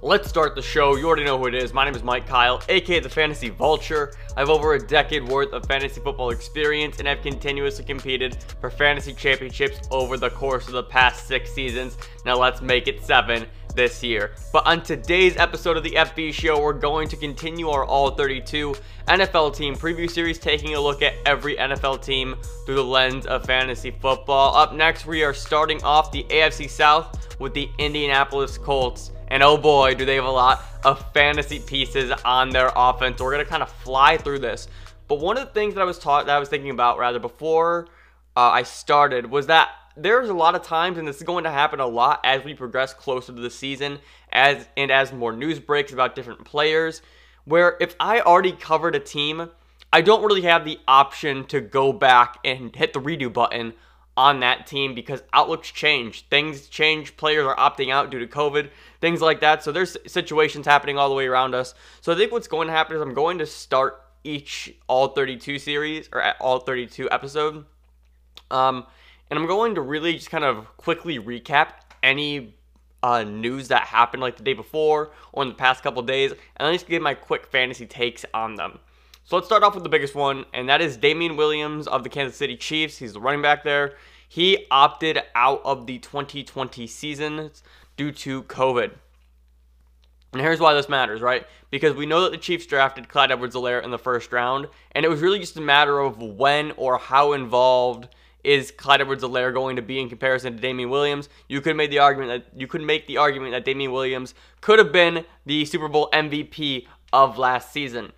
Let's start the show. You already know who it is. My name is Mike Kyle, aka the Fantasy Vulture. I have over a decade worth of fantasy football experience and have continuously competed for fantasy championships over the course of the past six seasons. Now let's make it seven this year. But on today's episode of the FB show, we're going to continue our All 32 NFL team preview series, taking a look at every NFL team through the lens of fantasy football. Up next, we are starting off the AFC South with the Indianapolis Colts. And oh boy, do they have a lot of fantasy pieces on their offense. We're going to kind of fly through this. But one of the things that I was taught that I was thinking about rather before uh, I started was that there's a lot of times, and this is going to happen a lot as we progress closer to the season, as and as more news breaks about different players, where if I already covered a team, I don't really have the option to go back and hit the redo button on that team because outlooks change. Things change. Players are opting out due to COVID, things like that. So there's situations happening all the way around us. So I think what's going to happen is I'm going to start each all 32 series or all 32 episode. Um, and I'm going to really just kind of quickly recap any uh, news that happened like the day before or in the past couple days, and then just give my quick fantasy takes on them. So let's start off with the biggest one, and that is Damien Williams of the Kansas City Chiefs. He's the running back there. He opted out of the 2020 season due to COVID. And here's why this matters, right? Because we know that the Chiefs drafted Clyde Edwards-Helaire in the first round, and it was really just a matter of when or how involved is Clyde Edwards-Helaire going to be in comparison to Damien Williams? You could make the argument that you could make the argument that Damien Williams could have been the Super Bowl MVP of last season.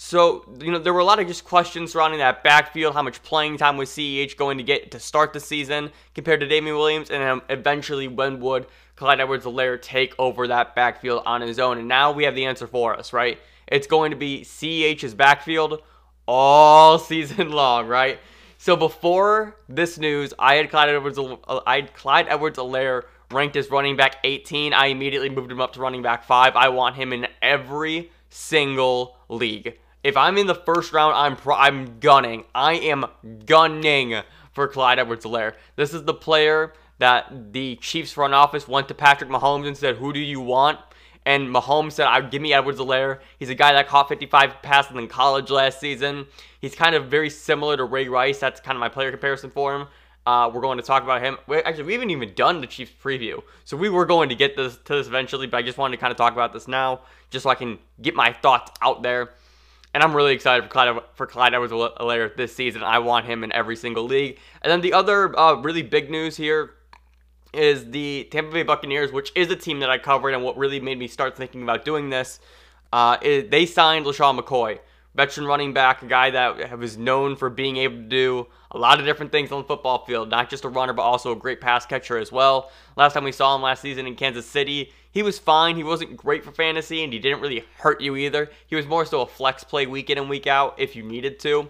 So, you know, there were a lot of just questions surrounding that backfield. How much playing time was CEH going to get to start the season compared to Damien Williams? And eventually, when would Clyde Edwards Helaire take over that backfield on his own? And now we have the answer for us, right? It's going to be CEH's backfield all season long, right? So before this news, I had Clyde Edwards, I had Clyde Edwards Helaire ranked as running back 18. I immediately moved him up to running back 5. I want him in every single league. If I'm in the first round, I'm I'm gunning. I am gunning for Clyde Edwards-Helaire. This is the player that the Chiefs front office went to Patrick Mahomes and said, "Who do you want?" And Mahomes said, "I give me Edwards-Helaire." He's a guy that caught 55 passes in college last season. He's kind of very similar to Ray Rice. That's kind of my player comparison for him. Uh, we're going to talk about him. Actually, we haven't even done the Chiefs preview, so we were going to get this to this eventually, but I just wanted to kind of talk about this now, just so I can get my thoughts out there. And I'm really excited for Clyde, for Clyde Edwards-Helaire this season. I want him in every single league. And then the other uh, really big news here is the Tampa Bay Buccaneers, which is a team that I covered, and what really made me start thinking about doing this. Uh, is they signed LeSean McCoy, veteran running back, a guy that was known for being able to do a lot of different things on the football field, not just a runner, but also a great pass catcher as well. Last time we saw him last season in Kansas City, he was fine. He wasn't great for fantasy, and he didn't really hurt you either. He was more so a flex play week in and week out if you needed to.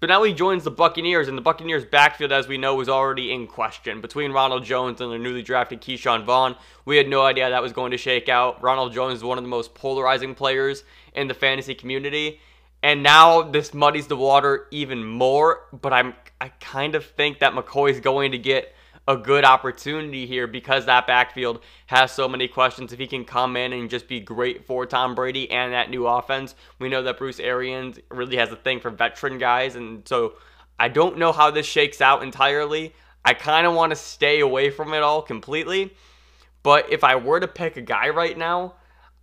But now he joins the Buccaneers, and the Buccaneers' backfield, as we know, was already in question. Between Ronald Jones and the newly drafted Ke'Shawn Vaughn, we had no idea that was going to shake out. Ronald Jones is one of the most polarizing players in the fantasy community. And now this muddies the water even more, but I'm I kind of think that McCoy is going to get a good opportunity here because that backfield has so many questions. If he can come in and just be great for Tom Brady and that new offense, we know that Bruce Arians really has a thing for veteran guys. And so I don't know how this shakes out entirely. I kind of want to stay away from it all completely. But if I were to pick a guy right now,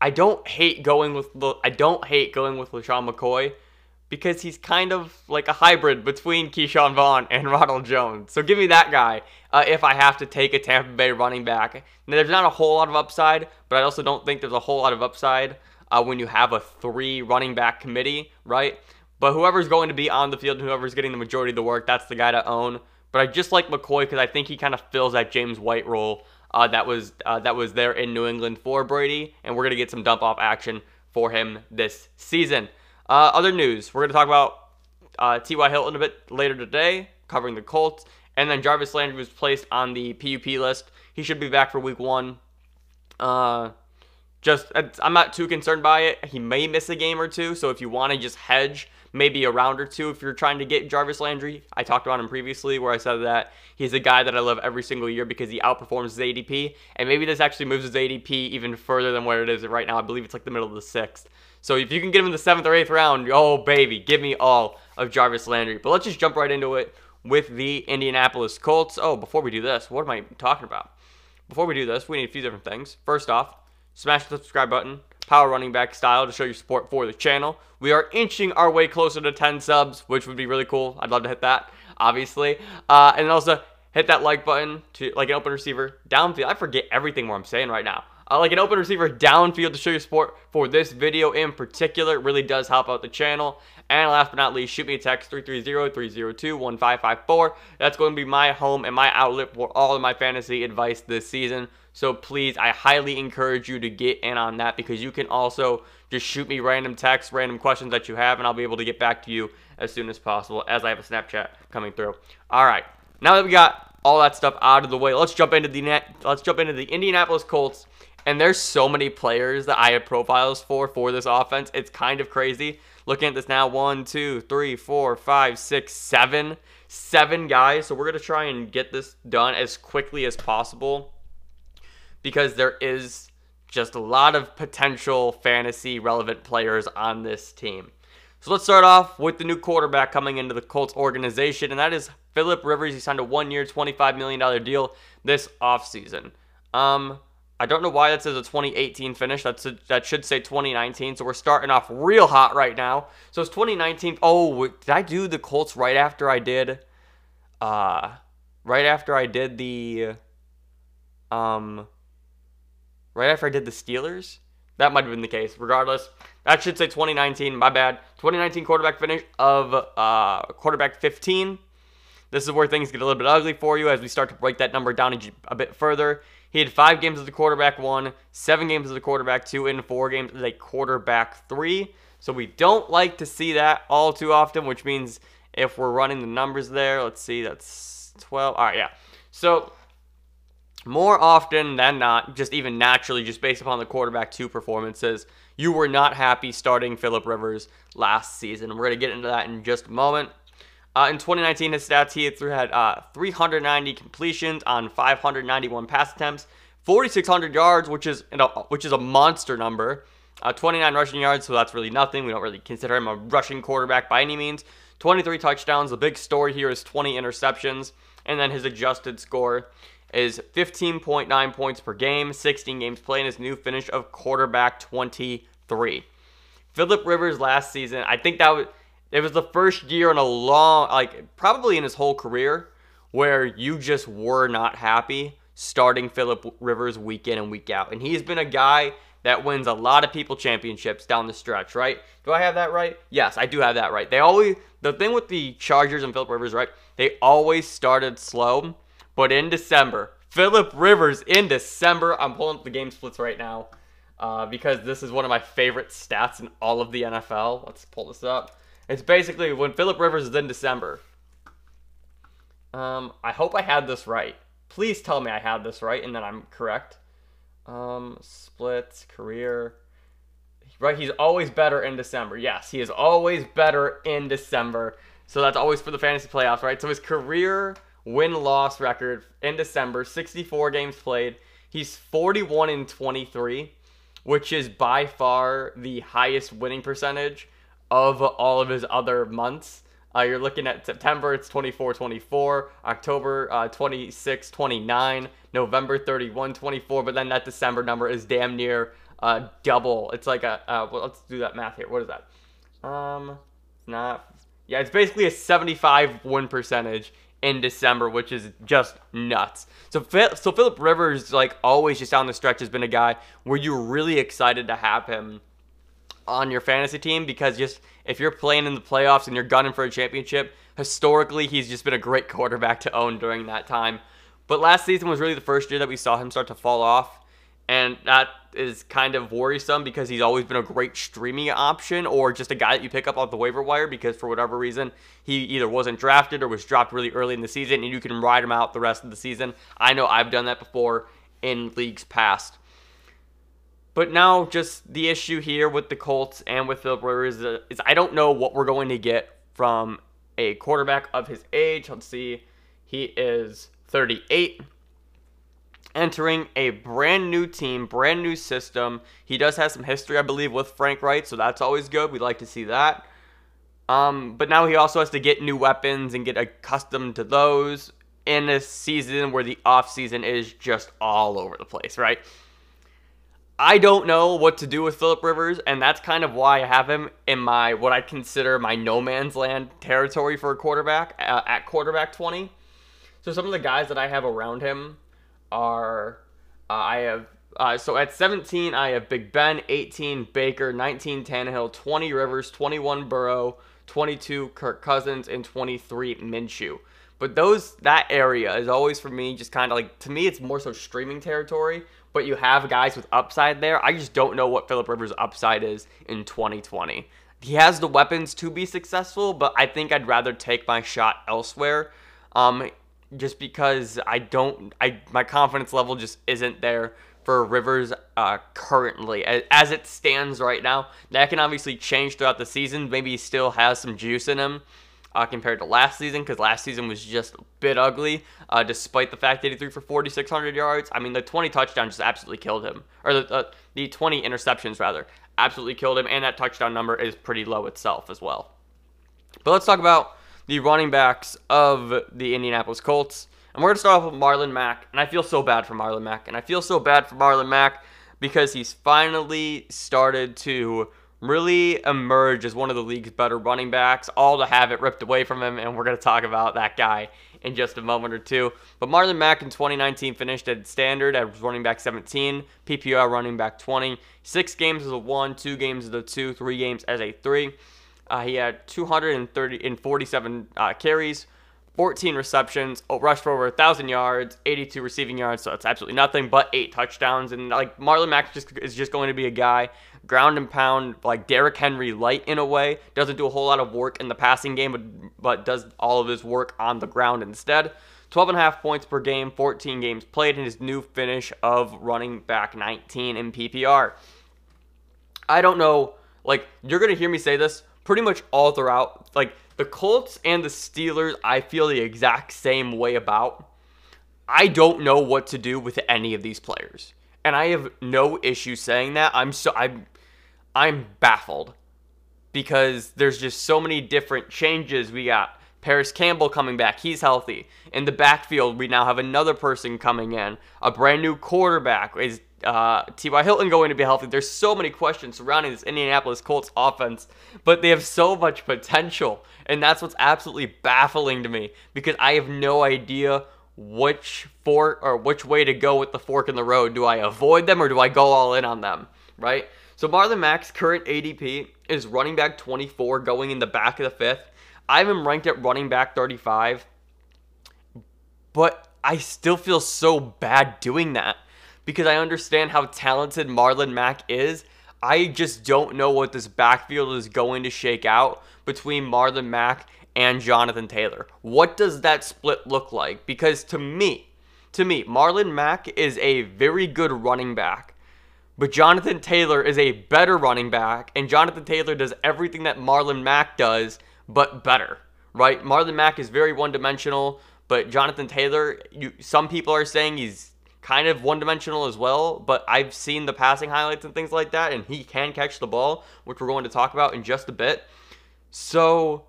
I don't hate going with I don't hate going with LeSean McCoy because he's kind of like a hybrid between Ke'Shawn Vaughn and Ronald Jones. So give me that guy uh, if I have to take a Tampa Bay running back. Now, there's not a whole lot of upside, but I also don't think there's a whole lot of upside uh, when you have a three running back committee, right? But whoever's going to be on the field, and whoever's getting the majority of the work, that's the guy to own. But I just like McCoy because I think he kind of fills that James White role uh, that was uh, that was there in New England for Brady, and we're gonna get some dump off action for him this season. Uh, other news: We're to talk about uh, T.Y. Hilton a bit later today, covering the Colts, and then Jarvis Landry was placed on the PUP list. He should be back for Week One. Uh, just I'm not too concerned by it. He may miss a game or two, so if you want to just hedge, maybe a round or two if you're trying to get Jarvis Landry. I talked about him previously where I said that he's a guy that I love every single year because he outperforms his ADP. And maybe this actually moves his ADP even further than where it is right now. I believe it's like the middle of the sixth. So if you can get him in the seventh or eighth round, oh baby, give me all of Jarvis Landry. But let's just jump right into it with the Indianapolis Colts. Oh, before we do this, what am I talking about? Before we do this, we need a few different things. First off, smash the subscribe button power running back style to show your support for the channel. We are inching our way closer to 10 subs, which would be really cool. I'd love to hit that, obviously. Uh, and also hit that like button to like an open receiver downfield. I forget everything what I'm saying right now. Uh, like an open receiver downfield to show your support for this video in particular. It really does help out the channel. And last but not least, shoot me a text 330-302-1554. That's going to be my home and my outlet for all of my fantasy advice this season. So please, I highly encourage you to get in on that because you can also just shoot me random texts, random questions that you have, and I'll be able to get back to you as soon as possible as I have a Snapchat coming through. All right, now that we got all that stuff out of the way, let's jump into the net. let's jump into the Indianapolis Colts. And there's so many players that I have profiles for for this offense. It's kind of crazy. Looking at this now, one, two, three, four, five, six, seven, seven guys. So we're gonna try and get this done as quickly as possible because there is just a lot of potential fantasy relevant players on this team. So let's start off with the new quarterback coming into the Colts organization, and that is Philip Rivers. He signed a one-year, $25 million deal this offseason. Um, I don't know why that says a 2018 finish. That's a, that should say 2019. So we're starting off real hot right now. So it's 2019. Oh, did I do the Colts right after I did? Uh, right after I did the um right after I did the Steelers. That might have been the case. Regardless, that should say 2019. My bad. 2019 quarterback finish of uh, quarterback 15. This is where things get a little bit ugly for you as we start to break that number down a bit further. He had five games as a quarterback one, seven games as a quarterback two, and four games as a quarterback three. So we don't like to see that all too often, which means if we're running the numbers there, let's see, that's 12. All right, yeah. So more often than not, just even naturally, just based upon the quarterback two performances, you were not happy starting Philip Rivers last season. We're going to get into that in just a moment. Uh, in 2019, his stats, he had uh, 390 completions on 591 pass attempts, 4,600 yards, which is you know, which is a monster number. Uh, 29 rushing yards, so that's really nothing. We don't really consider him a rushing quarterback by any means. 23 touchdowns. The big story here is 20 interceptions, and then his adjusted score is 15.9 points per game, 16 games played, and his new finish of quarterback 23. Philip Rivers last season, I think that was it was the first year in a long like probably in his whole career where you just were not happy starting Philip Rivers week in and week out. And he's been a guy that wins a lot of people championships down the stretch, right? Do I have that right? Yes, I do have that right. They always the thing with the Chargers and Philip Rivers, right? They always started slow but in December, Philip Rivers in December. I'm pulling up the game splits right now uh, because this is one of my favorite stats in all of the NFL. Let's pull this up. It's basically when Philip Rivers is in December. Um, I hope I had this right. Please tell me I had this right and that I'm correct. Um, splits, career. Right, he's always better in December. Yes, he is always better in December. So that's always for the fantasy playoffs, right? So his career win loss record in December, 64 games played. He's 41 in 23, which is by far the highest winning percentage of all of his other months. Uh, you're looking at September, it's 24 24, October uh, 26 29, November 31 24, but then that December number is damn near uh, double. It's like a, uh, well, let's do that math here. What is that? Um, not, yeah, it's basically a 75 win percentage in December, which is just nuts. So, so Philip Rivers, like always, just down the stretch, has been a guy where you're really excited to have him on your fantasy team because just if you're playing in the playoffs and you're gunning for a championship, historically he's just been a great quarterback to own during that time. But last season was really the first year that we saw him start to fall off. And that is kind of worrisome because he's always been a great streaming option or just a guy that you pick up off the waiver wire because for whatever reason he either wasn't drafted or was dropped really early in the season and you can ride him out the rest of the season. I know I've done that before in leagues past. But now, just the issue here with the Colts and with Philip Rivers is, is I don't know what we're going to get from a quarterback of his age. Let's see. He is 38 entering a brand new team, brand new system. He does have some history, I believe, with Frank Reich, so that's always good. We'd like to see that. Um, but now he also has to get new weapons and get accustomed to those in a season where the offseason is just all over the place, right? I don't know what to do with Philip Rivers, and that's kind of why I have him in my what I consider my no man's land territory for a quarterback uh, at quarterback 20. So some of the guys that I have around him are uh, I have uh, so at 17 I have Big Ben, 18 Baker, 19 Tannehill, 20 Rivers, 21 Burrow, 22 Kirk Cousins, and 23 Minshew. But those that area is always for me just kind of like to me it's more so streaming territory. But you have guys with upside there. I just don't know what Philip Rivers' upside is in 2020. He has the weapons to be successful, but I think I'd rather take my shot elsewhere. Um, just because I don't, I my confidence level just isn't there for Rivers uh, currently as it stands right now. That can obviously change throughout the season. Maybe he still has some juice in him uh, compared to last season because last season was just a bit ugly, uh, despite the fact that he threw for 4,600 yards. I mean, the 20 touchdowns just absolutely killed him, or the uh, the 20 interceptions rather absolutely killed him, and that touchdown number is pretty low itself as well. But let's talk about the running backs of the Indianapolis Colts. And we're going to start off with Marlon Mack. And I feel so bad for Marlon Mack. And I feel so bad for Marlon Mack because he's finally started to really emerge as one of the league's better running backs, all to have it ripped away from him. And we're going to talk about that guy in just a moment or two. But Marlon Mack in 2019 finished at standard at running back 17, PPR running back 20, six games as a one, two games as a two, three games as a three. Uh, he had 247 uh, carries, 14 receptions, rushed for over 1,000 yards, 82 receiving yards, so that's absolutely nothing but eight touchdowns. And like Marlon Mack just is just going to be a guy, ground and pound, like Derrick Henry light in a way. Doesn't do a whole lot of work in the passing game, but, but does all of his work on the ground instead. 12 and a half points per game, 14 games played, in his new finish of running back 19 in PPR. I don't know, like, you're going to hear me say this pretty much all throughout. Like the Colts and the Steelers, I feel the exact same way about. I don't know what to do with any of these players. And I have no issue saying that. I'm so I'm I'm baffled because there's just so many different changes. We got Parris Campbell coming back. He's healthy. In the backfield, we now have another person coming in. A brand new quarterback. Is uh, T.Y. Hilton going to be healthy? There's so many questions surrounding this Indianapolis Colts offense, but they have so much potential. And that's what's absolutely baffling to me because I have no idea which fork or which way to go with the fork in the road. Do I avoid them or do I go all in on them? Right? So Marlon Mack's current ADP is running back 24 going in the back of the fifth. I have him ranked at running back 35, but I still feel so bad doing that because I understand how talented Marlon Mack is. I just don't know what this backfield is going to shake out between Marlon Mack and Jonathan Taylor. What does that split look like? Because to me, to me, Marlon Mack is a very good running back. But Jonathan Taylor is a better running back, and Jonathan Taylor does everything that Marlon Mack does but better, right? Marlon Mack is very one dimensional, but Jonathan Taylor, you, some people are saying he's kind of one dimensional as well, but I've seen the passing highlights and things like that, and he can catch the ball, which we're going to talk about in just a bit. So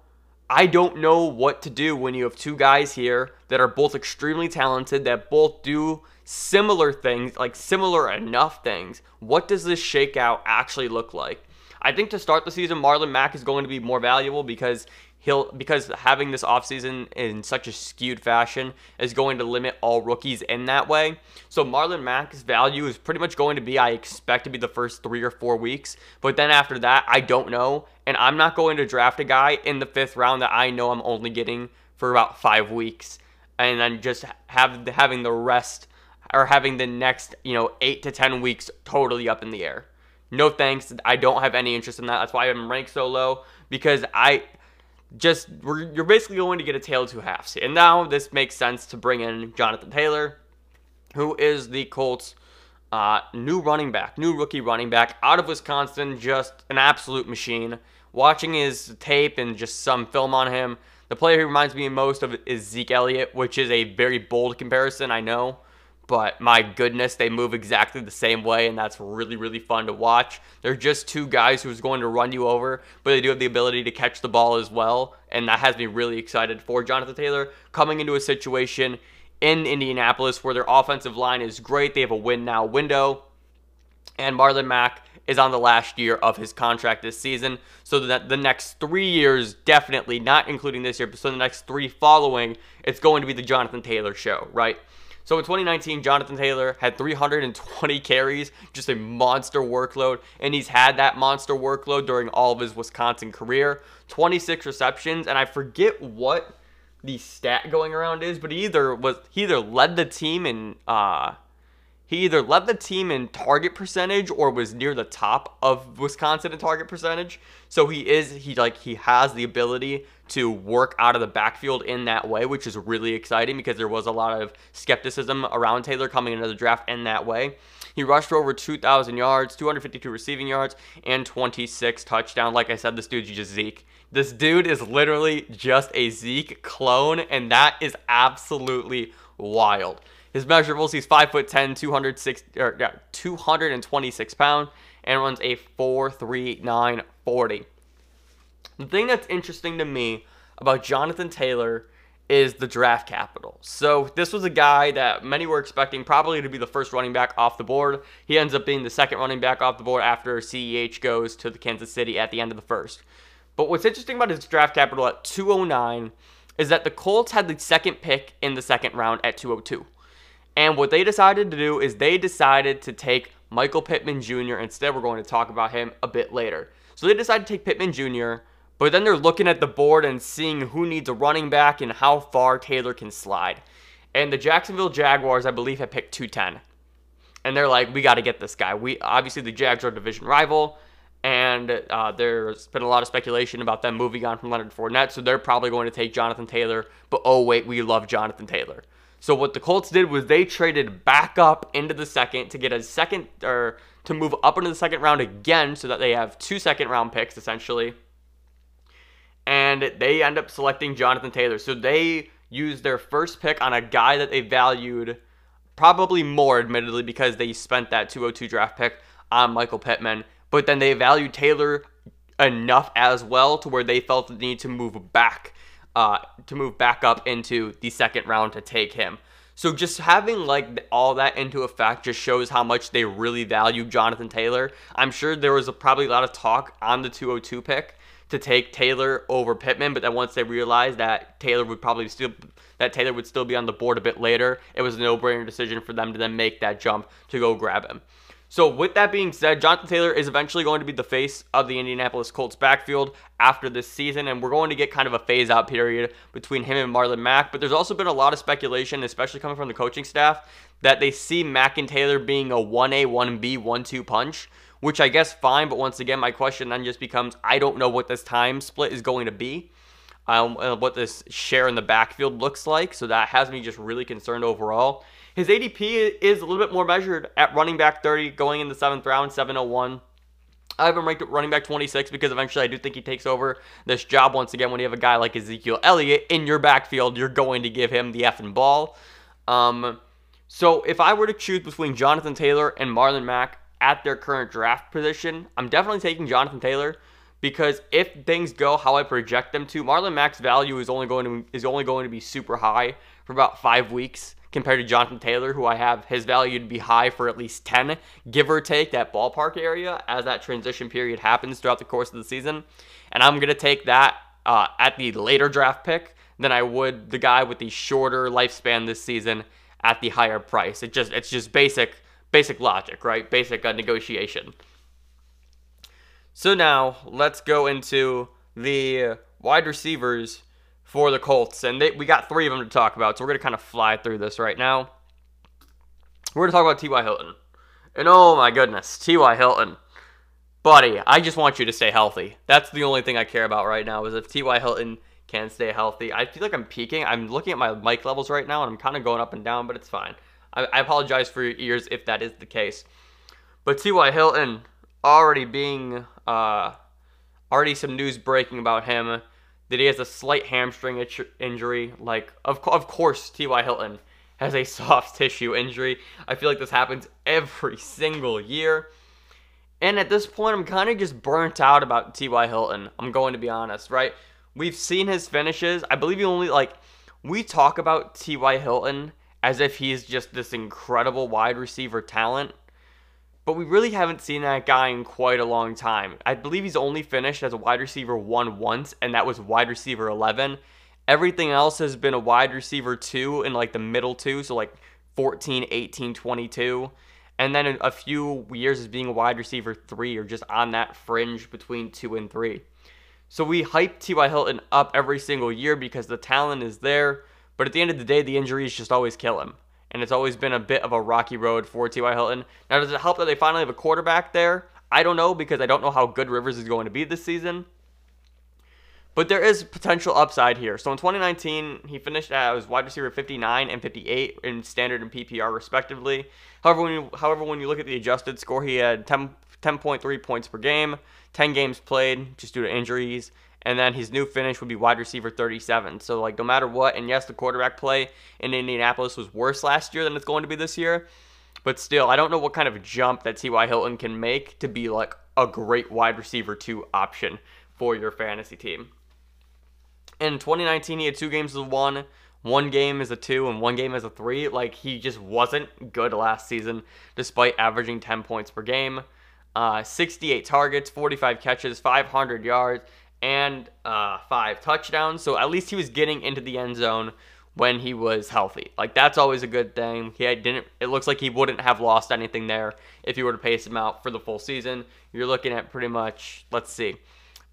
I don't know what to do when you have two guys here that are both extremely talented, that both do similar things, like similar enough things. What does this shakeout actually look like? I think to start the season, Marlon Mack is going to be more valuable because he'll because having this offseason in such a skewed fashion is going to limit all rookies in that way. So Marlon Mack's value is pretty much going to be I expect to be the first three or four weeks. But then after that, I don't know. And I'm not going to draft a guy in the fifth round that I know I'm only getting for about five weeks. And then just have having the rest or having the next, you know, eight to ten weeks totally up in the air. No thanks. I don't have any interest in that. That's why I'm ranked so low because I just you're basically going to get a tale of two halves. And now this makes sense to bring in Jonathan Taylor, who is the Colts' Uh, new running back, new rookie running back out of Wisconsin, just an absolute machine. Watching his tape and just some film on him, the player who reminds me most of is Zeke Elliott, which is a very bold comparison, I know. But my goodness, they move exactly the same way, and that's really, really fun to watch. They're just two guys who's going to run you over, but they do have the ability to catch the ball as well, and that has me really excited for Jonathan Taylor coming into a situation in Indianapolis where their offensive line is great. They have a win now window. And Marlon Mack is on the last year of his contract this season. So that the next three years, definitely, not including this year, but so the next three following, it's going to be the Jonathan Taylor show, right? So in 2019, Jonathan Taylor had 320 carries, just a monster workload, and he's had that monster workload during all of his Wisconsin career. 26 receptions, and I forget what the stat going around is, but he either was he either led the team in uh he either led the team in target percentage or was near the top of Wisconsin in target percentage. So he is he like he has the ability to work out of the backfield in that way, which is really exciting because there was a lot of skepticism around Taylor coming into the draft in that way. He rushed for over 2,000 yards, 252 receiving yards, and 26 touchdowns. Like I said, this dude's just Zeke. This dude is literally just a Zeke clone, and that is absolutely wild. His measurables, he's 5'10, 206, or, yeah, 226 pounds, and runs a 4'3'9 40. The thing that's interesting to me about Jonathan Taylor is the draft capital. So this was a guy that many were expecting probably to be the first running back off the board. He ends up being the second running back off the board after CEH goes to the Kansas City at the end of the first. But what's interesting about his draft capital at 209 is that the Colts had the second pick in the second round at 202. And what they decided to do is they decided to take Michael Pittman Jr. Instead, we're going to talk about him a bit later. So they decided to take Pittman Jr., but then they're looking at the board and seeing who needs a running back and how far Taylor can slide. And the Jacksonville Jaguars, I believe, have picked 210. And they're like, we got to get this guy. We obviously the Jags are division rival and uh, there's been a lot of speculation about them moving on from Leonard Fournette, so they're probably going to take Jonathan Taylor. But oh wait, we love Jonathan Taylor. So what the Colts did was they traded back up into the second to get a second or to move up into the second round again, so that they have two second round picks essentially. And they end up selecting Jonathan Taylor. So they used their first pick on a guy that they valued probably more, admittedly, because they spent that 202 draft pick on Michael Pittman but then they valued Taylor enough as well to where they felt the need to move back, uh, to move back up into the second round to take him. So just having like all that into effect just shows how much they really value Jonathan Taylor. I'm sure there was a, probably a lot of talk on the 202 pick to take Taylor over Pittman, but then once they realized that Taylor would probably still that Taylor would still be on the board a bit later, it was a no-brainer decision for them to then make that jump to go grab him. So, with that being said, Jonathan Taylor is eventually going to be the face of the Indianapolis Colts backfield after this season, and we're going to get kind of a phase out period between him and Marlon Mack. But there's also been a lot of speculation, especially coming from the coaching staff, that they see Mack and Taylor being a 1A, 1B, 1 2 punch, which I guess fine. But once again, my question then just becomes I don't know what this time split is going to be. Um, what this share in the backfield looks like. So that has me just really concerned overall. His ADP is a little bit more measured at running back 30, going in the seventh round, 701. I have him ranked at running back 26 because eventually I do think he takes over this job once again. When you have a guy like Ezekiel Elliott in your backfield, you're going to give him the effing ball. Um, so if I were to choose between Jonathan Taylor and Marlon Mack at their current draft position, I'm definitely taking Jonathan Taylor because if things go how I project them to, Marlon Mack's value is only going to is only going to be super high for about five weeks compared to Jonathan Taylor, who I have his value to be high for at least 10, give or take that ballpark area as that transition period happens throughout the course of the season. And I'm going to take that uh, at the later draft pick than I would the guy with the shorter lifespan this season at the higher price. It just it's just basic basic logic, right? Basic uh, negotiation. So now let's go into the wide receivers for the Colts. And they, we got three of them to talk about, so we're going to kind of fly through this right now. We're going to talk about T.Y. Hilton. And oh my goodness, T.Y. Hilton. Buddy, I just want you to stay healthy. That's the only thing I care about right now is if T.Y. Hilton can stay healthy. I feel like I'm peaking. I'm looking at my mic levels right now, and I'm kind of going up and down, but it's fine. I, I apologize for your ears if that is the case. But T.Y. Hilton already being uh, already some news breaking about him that he has a slight hamstring injury. Like of of course T.Y. Hilton has a soft tissue injury. I feel like this happens every single year. And at this point, I'm kind of just burnt out about T.Y. Hilton. I'm going to be honest, right? We've seen his finishes. I believe he only, like, we talk about T.Y. Hilton as if he's just this incredible wide receiver talent. But we really haven't seen that guy in quite a long time. I believe he's only finished as a wide receiver one once, and that was wide receiver 11. Everything else has been a wide receiver two in like the middle two, so like 14, 18, 22. And then a few years as being a wide receiver three or just on that fringe between two and three. So we hype T.Y. Hilton up every single year because the talent is there. But at the end of the day, the injuries just always kill him. And it's always been a bit of a rocky road for T.Y. Hilton. Now, does it help that they finally have a quarterback there? I don't know because I don't know how good Rivers is going to be this season. But there is potential upside here. So in 2019, he finished as wide receiver 59 and 58 in standard and PPR respectively. However, when you, however, when you look at the adjusted score, he had 10, 10.3 points per game, 10 games played just due to injuries, and then his new finish would be wide receiver 37. So like no matter what, and yes, the quarterback play in Indianapolis was worse last year than it's going to be this year. But still, I don't know what kind of jump that T.Y. Hilton can make to be like a great wide receiver two option for your fantasy team. In 2019, he had two games as one, one game as a two, and one game as a three. Like, he just wasn't good last season, despite averaging 10 points per game. Uh, 68 targets, 45 catches, 500 yards, and uh, five touchdowns. So at least he was getting into the end zone when he was healthy. Like that's always a good thing. He didn't. It looks like he wouldn't have lost anything there if you were to pace him out for the full season. You're looking at pretty much. Let's see.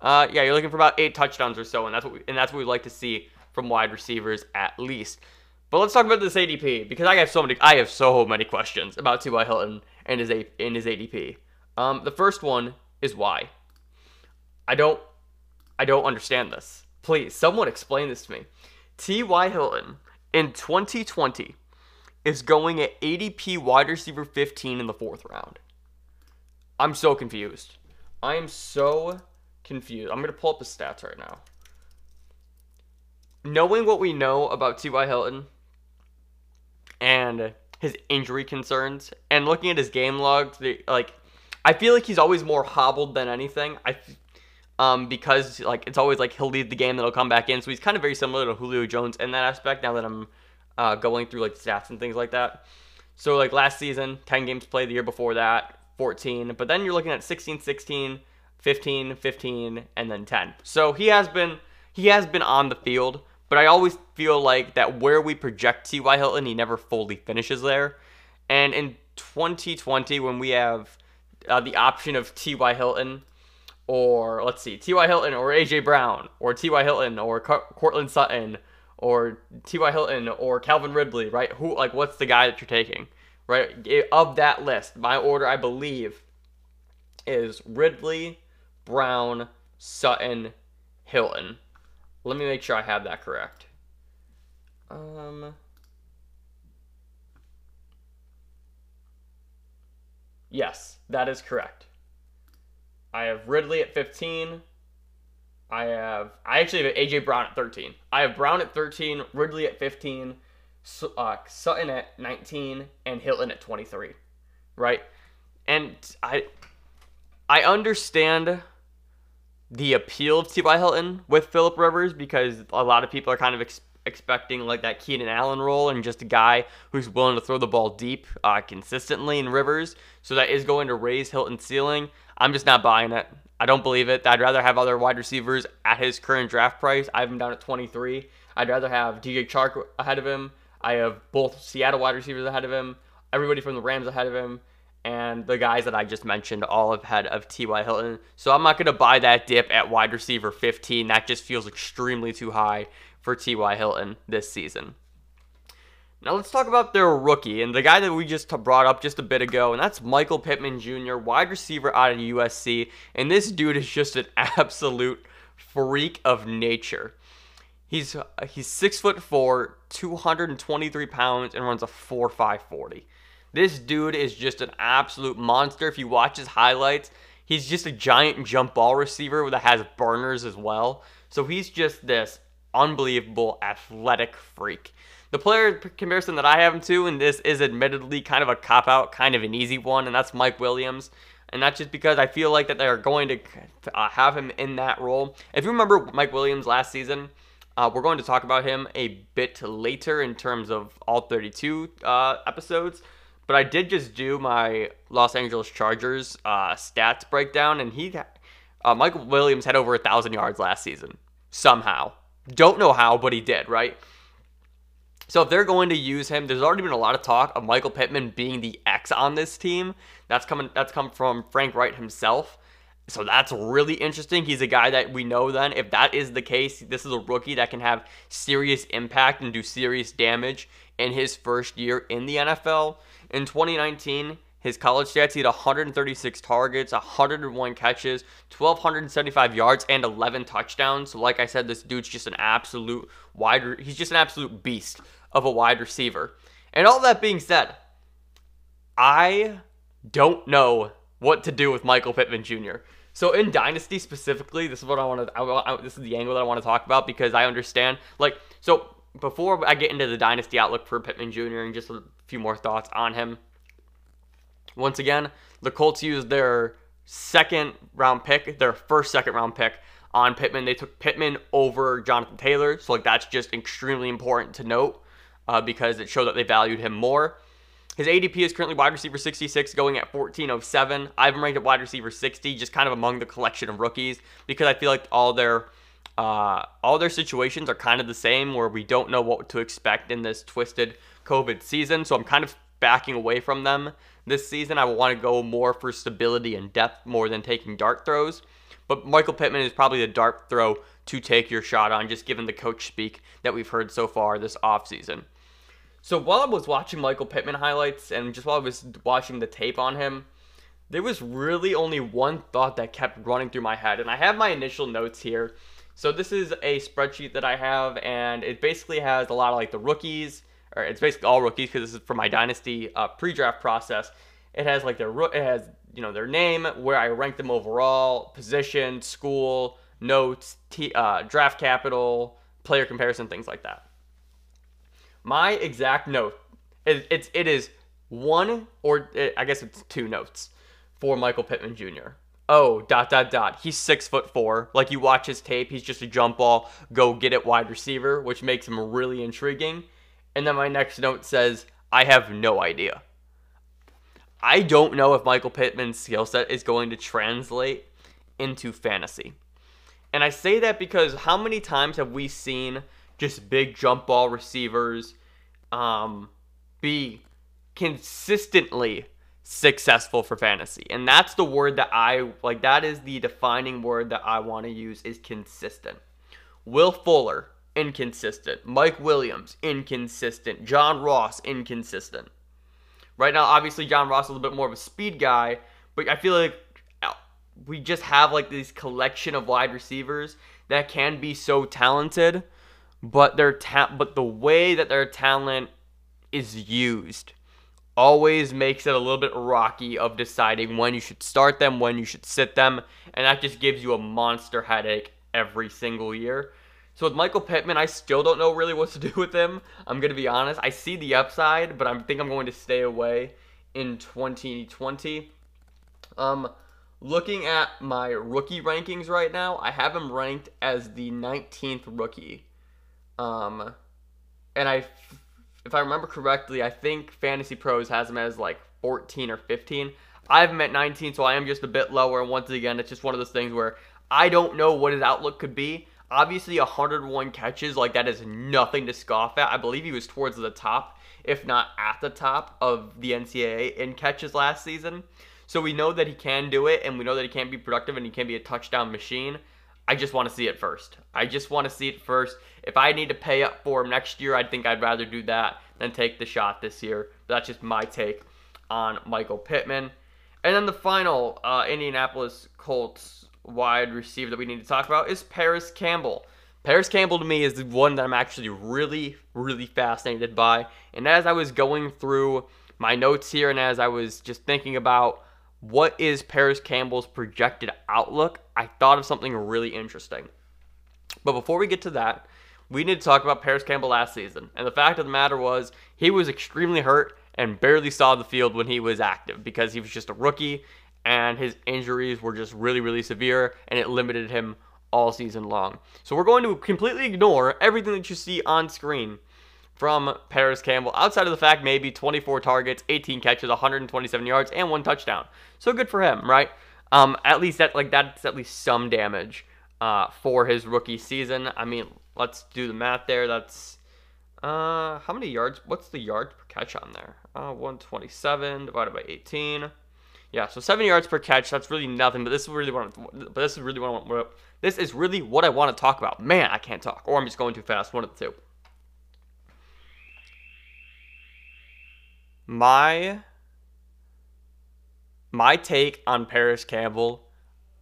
Uh, yeah, you're looking for about eight touchdowns or so, and that's what we, and that's what we'd like to see from wide receivers at least. But let's talk about this ADP because I have so many I have so many questions about T.Y. Hilton and his in his ADP. Um, the first one is why. I don't I don't understand this. Please, someone explain this to me. T.Y. Hilton in 2020 is going at ADP wide receiver 15 in the fourth round. I'm so confused. I am so confused. I'm going to pull up the stats right now. Knowing what we know about T.Y. Hilton and his injury concerns and looking at his game logs, like I feel like he's always more hobbled than anything. I um because like it's always like he'll leave the game then he'll come back in. So he's kind of very similar to Julio Jones in that aspect now that I'm uh, going through like stats and things like that. So like last season, 10 games played the year before that, 14, but then you're looking at 16 16 15, 15, and then 10. So he has been he has been on the field, but I always feel like that where we project T.Y. Hilton, he never fully finishes there. And in 2020, when we have uh, the option of T.Y. Hilton, or let's see, T.Y. Hilton or A.J. Brown, or T.Y. Hilton or Courtland Sutton, or T.Y. Hilton or Calvin Ridley, right? Who like what's the guy that you're taking, right? Of that list, my order I believe is Ridley, Brown, Sutton, Hilton. Let me make sure I have that correct. Um. Yes, that is correct. I have Ridley at 15. I have I actually have AJ Brown at 13. I have Brown at 13, Ridley at 15, uh, Sutton at 19, and Hilton at 23. Right? And I I understand the appeal of T.Y. Hilton with Philip Rivers because a lot of people are kind of expecting like that Keenan Allen role and just a guy who's willing to throw the ball deep uh, consistently in Rivers. So that is going to raise Hilton's ceiling. I'm just not buying it. I don't believe it. I'd rather have other wide receivers at his current draft price. I have him down at 23. I'd rather have DJ Chark ahead of him. I have both Seattle wide receivers ahead of him. Everybody from the Rams ahead of him and the guys that I just mentioned all ahead of T.Y. Hilton. So I'm not going to buy that dip at wide receiver 15. That just feels extremely too high for T.Y. Hilton this season. Now let's talk about their rookie and the guy that we just brought up just a bit ago, and that's Michael Pittman Jr., wide receiver out of USC. And this dude is just an absolute freak of nature. He's uh, he's six foot four, 223 pounds, and runs a 4.540. This dude is just an absolute monster. If you watch his highlights, he's just a giant jump ball receiver that has burners as well. So he's just this unbelievable athletic freak. The player comparison that I have him to, and this is admittedly kind of a cop out, kind of an easy one, and that's Mike Williams. And that's just because I feel like that they're going to uh, have him in that role. If you remember Mike Williams last season, uh, we're going to talk about him a bit later in terms of all 32 uh, episodes. But I did just do my Los Angeles Chargers uh, stats breakdown, and he, uh, Michael Williams had over a thousand yards last season somehow. Don't know how, but he did, right? So if they're going to use him, there's already been a lot of talk of Michael Pittman being the X on this team. That's coming. That's come from Frank Reich himself. So that's really interesting. He's a guy that we know then. If that is the case, this is a rookie that can have serious impact and do serious damage in his first year in the NFL. In 2019, his college stats, he had 136 targets, 101 catches, 1,275 yards, and 11 touchdowns. So, like I said, this dude's just an absolute wide. He's just an absolute beast of a wide receiver. And all that being said, I don't know what to do with Michael Pittman Jr. So in Dynasty specifically, this is what I want to. this is the angle that I want to talk about because I understand. Like, so before I get into the Dynasty outlook for Pittman Jr. and just a few more thoughts on him. Once again, the Colts used their second round pick, their first second round pick on Pittman. They took Pittman over Jonathan Taylor, so like that's just extremely important to note uh, because it showed that they valued him more. His ADP is currently wide receiver 66, going at 1407. I've ranked at wide receiver 60, just kind of among the collection of rookies, because I feel like all their uh, all their situations are kind of the same, where we don't know what to expect in this twisted COVID season. So I'm kind of backing away from them this season. I want to go more for stability and depth more than taking dart throws. But Michael Pittman is probably the dart throw to take your shot on, just given the coach speak that we've heard so far this offseason. So while I was watching Michael Pittman highlights and just while I was watching the tape on him, there was really only one thought that kept running through my head. And I have my initial notes here. So this is a spreadsheet that I have, and it basically has a lot of like the rookies, or it's basically all rookies because this is for my dynasty uh, pre-draft process. It has like their it has you know their name, where I rank them overall, position, school, notes, t- uh, draft capital, player comparison, things like that. My exact note is it's it is one or I guess it's two notes for Michael Pittman Jr. Oh, dot dot dot. He's six foot four. Like you watch his tape, he's just a jump ball, go get it wide receiver, which makes him really intriguing. And then my next note says, I have no idea. I don't know if Michael Pittman's skill set is going to translate into fantasy. And I say that because how many times have we seen just big jump ball receivers um, be consistently successful for fantasy. And that's the word that I like that is the defining word that I want to use is consistent. Will Fuller inconsistent. Mike Williams inconsistent. John Ross inconsistent. Right now obviously John Ross is a little bit more of a speed guy, but I feel like uh, we just have like this collection of wide receivers that can be so talented but their ta- but the way that their talent is used always makes it a little bit rocky of deciding when you should start them, when you should sit them, and that just gives you a monster headache every single year. So with Michael Pittman, I still don't know really what to do with him. I'm gonna be honest. I see the upside, but I think I'm going to stay away in 2020. Um, looking at my rookie rankings right now, I have him ranked as the 19th rookie. Um, and I, if I remember correctly, I think Fantasy Pros has him as like 14 or 15. I have him at 19, so I am just a bit lower. And once again, it's just one of those things where I don't know what his outlook could be. Obviously, 101 catches, like that is nothing to scoff at. I believe he was towards the top, if not at the top, of the NCAA in catches last season. So we know that he can do it, and we know that he can be productive and he can be a touchdown machine. I just want to see it first. I just want to see it first. If I need to pay up for him next year, I think I'd rather do that than take the shot this year. But that's just my take on Michael Pittman. And then the final uh, Indianapolis Colts wide receiver that we need to talk about is Parris Campbell. Parris Campbell to me is the one that I'm actually really, really fascinated by. And as I was going through my notes here and as I was just thinking about what is Parris Campbell's projected outlook, I thought of something really interesting. But before we get to that, we need to talk about Parris Campbell last season. And the fact of the matter was, he was extremely hurt and barely saw the field when he was active because he was just a rookie and his injuries were just really, really severe and it limited him all season long. So we're going to completely ignore everything that you see on screen from Parris Campbell, outside of the fact maybe 24 targets, 18 catches, 127 yards, and one touchdown. So good for him, right? Um, at least that like that's at least some damage uh, for his rookie season. I mean, let's do the math there. That's uh, how many yards? What's the yard per catch on there? Uh, 127 divided by 18. Yeah, so seven yards per catch. That's really nothing. But this is really what. I'm, but this is really what. I want, this is really what I want to talk about. Man, I can't talk, or I'm just going too fast. One of the two. My my take on Parris Campbell,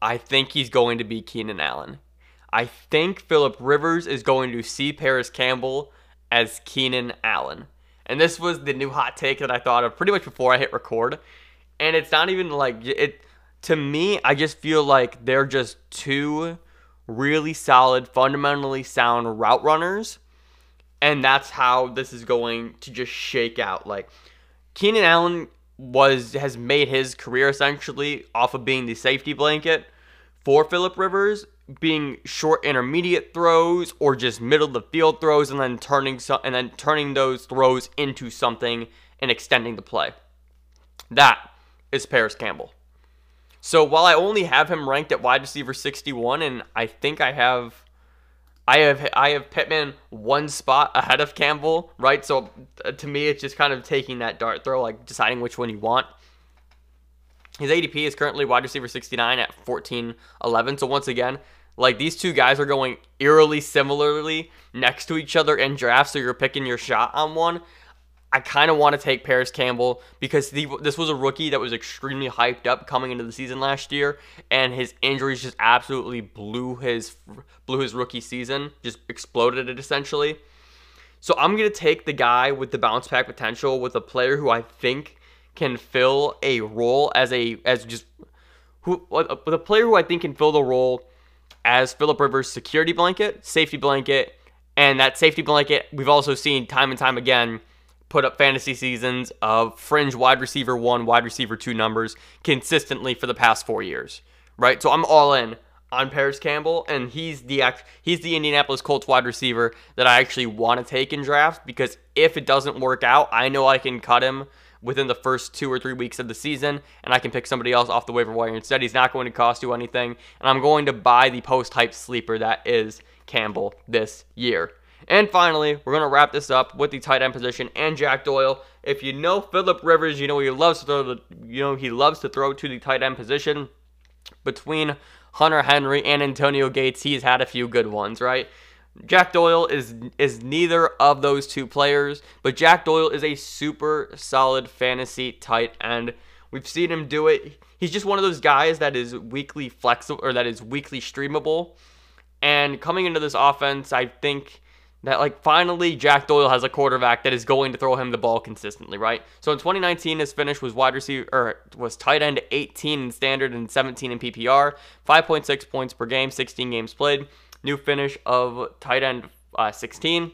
I think he's going to be Keenan Allen. I think Philip Rivers is going to see Parris Campbell as Keenan Allen. And this was the new hot take that I thought of pretty much before I hit record. And it's not even like it to me, I just feel like they're just two really solid, fundamentally sound route runners. And that's how this is going to just shake out. Like Keenan Allen was has made his career essentially off of being the safety blanket for Philip Rivers, being short intermediate throws or just middle of the field throws and then turning so, and then turning those throws into something and extending the play. That is Parris Campbell. So while I only have him ranked at wide receiver 61 and I think I have I have I have Pittman one spot ahead of Campbell, right? So uh, to me, it's just kind of taking that dart throw, like deciding which one you want. His ADP is currently wide receiver 69 at 14 11. So once again, like these two guys are going eerily similarly next to each other in drafts, so you're picking your shot on one. I kind of want to take Parris Campbell because the, this was a rookie that was extremely hyped up coming into the season last year, and his injuries just absolutely blew his blew his rookie season, just exploded it essentially. So I'm gonna take the guy with the bounce back potential, with a player who I think can fill a role as a as just who with a player who I think can fill the role as Philip Rivers' security blanket, safety blanket, and that safety blanket we've also seen time and time again put up fantasy seasons of fringe wide receiver one, wide receiver two numbers consistently for the past four years, right? So I'm all in on Parris Campbell, and he's the he's the Indianapolis Colts wide receiver that I actually want to take in draft because if it doesn't work out, I know I can cut him within the first two or three weeks of the season, and I can pick somebody else off the waiver wire instead. He's not going to cost you anything, and I'm going to buy the post hype sleeper that is Campbell this year. And finally, we're going to wrap this up with the tight end position and Jack Doyle. If you know Philip Rivers, you know he loves to throw the, you know he loves to throw to the tight end position. Between Hunter Henry and Antonio Gates, he's had a few good ones, right? Jack Doyle is is neither of those two players, but Jack Doyle is a super solid fantasy tight end. We've seen him do it. He's just one of those guys that is weekly flexible or that is weekly streamable. And coming into this offense, I think that like finally Jack Doyle has a quarterback that is going to throw him the ball consistently, right? So in 2019, his finish was wide receiver or was tight end 18 in standard and 17 in PPR, 5.6 points per game, 16 games played. New finish of tight end uh, 16,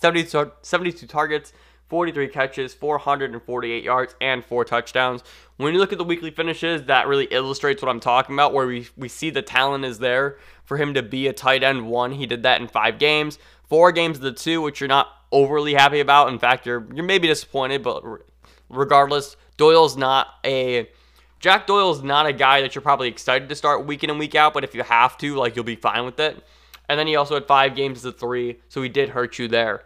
72, 72 targets, 43 catches, 448 yards, and four touchdowns. When you look at the weekly finishes, that really illustrates what I'm talking about, where we, we see the talent is there for him to be a tight end one. He did that in five games. Four games of the two, which you're not overly happy about. In fact, you're you're maybe disappointed, but regardless, Doyle's not a Jack Doyle's not a guy that you're probably excited to start week in and week out, but if you have to, like you'll be fine with it. And then he also had five games a three, so he did hurt you there.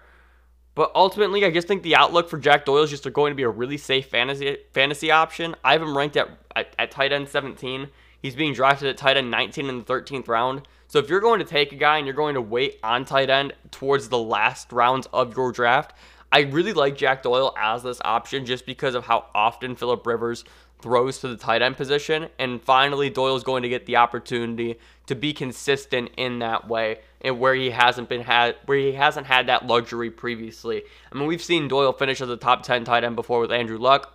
But ultimately, I just think the outlook for Jack Doyle is just going to be a really safe fantasy fantasy option. I have him ranked at, at, at tight end 17. He's being drafted at tight end 19 in the 13th round. So if you're going to take a guy and you're going to wait on tight end towards the last rounds of your draft, I really like Jack Doyle as this option just because of how often Philip Rivers throws to the tight end position. And finally, Doyle's going to get the opportunity to be consistent in that way and where he hasn't been had where he hasn't had that luxury previously. I mean, we've seen Doyle finish as a top 10 tight end before with Andrew Luck.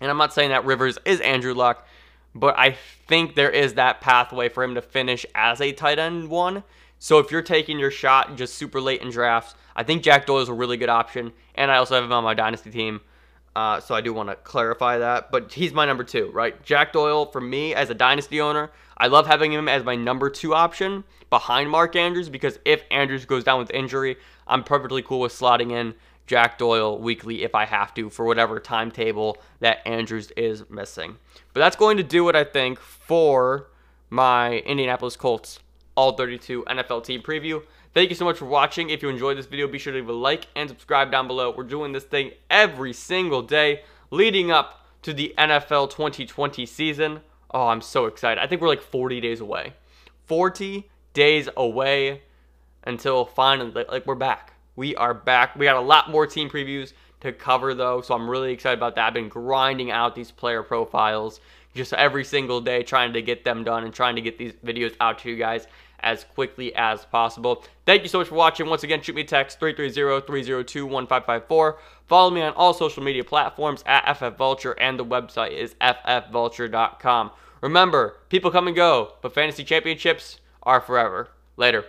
And I'm not saying that Rivers is Andrew Luck, but I think there is that pathway for him to finish as a tight end one. So if you're taking your shot just super late in drafts, I think Jack Doyle is a really good option. And I also have him on my dynasty team. Uh, so I do want to clarify that. But he's my number two, right? Jack Doyle, for me as a dynasty owner, I love having him as my number two option behind Mark Andrews because if Andrews goes down with injury, I'm perfectly cool with slotting in Jack Doyle weekly if I have to for whatever timetable that Andrews is missing. But that's going to do it, I think, for my Indianapolis Colts All 32 NFL team preview. Thank you so much for watching. If you enjoyed this video, be sure to leave a like and subscribe down below. We're doing this thing every single day leading up to the NFL 2020 season. Oh, I'm so excited. I think we're like 40 days away. 40 days away until finally, like, we're back. We are back. We got a lot more team previews to cover, though, so I'm really excited about that. I've been grinding out these player profiles just every single day, trying to get them done and trying to get these videos out to you guys as quickly as possible. Thank you so much for watching. Once again, shoot me a text 330-302-1554. Follow me on all social media platforms at FFVulture, and the website is ffvulture.com. Remember, people come and go, but fantasy championships are forever. Later.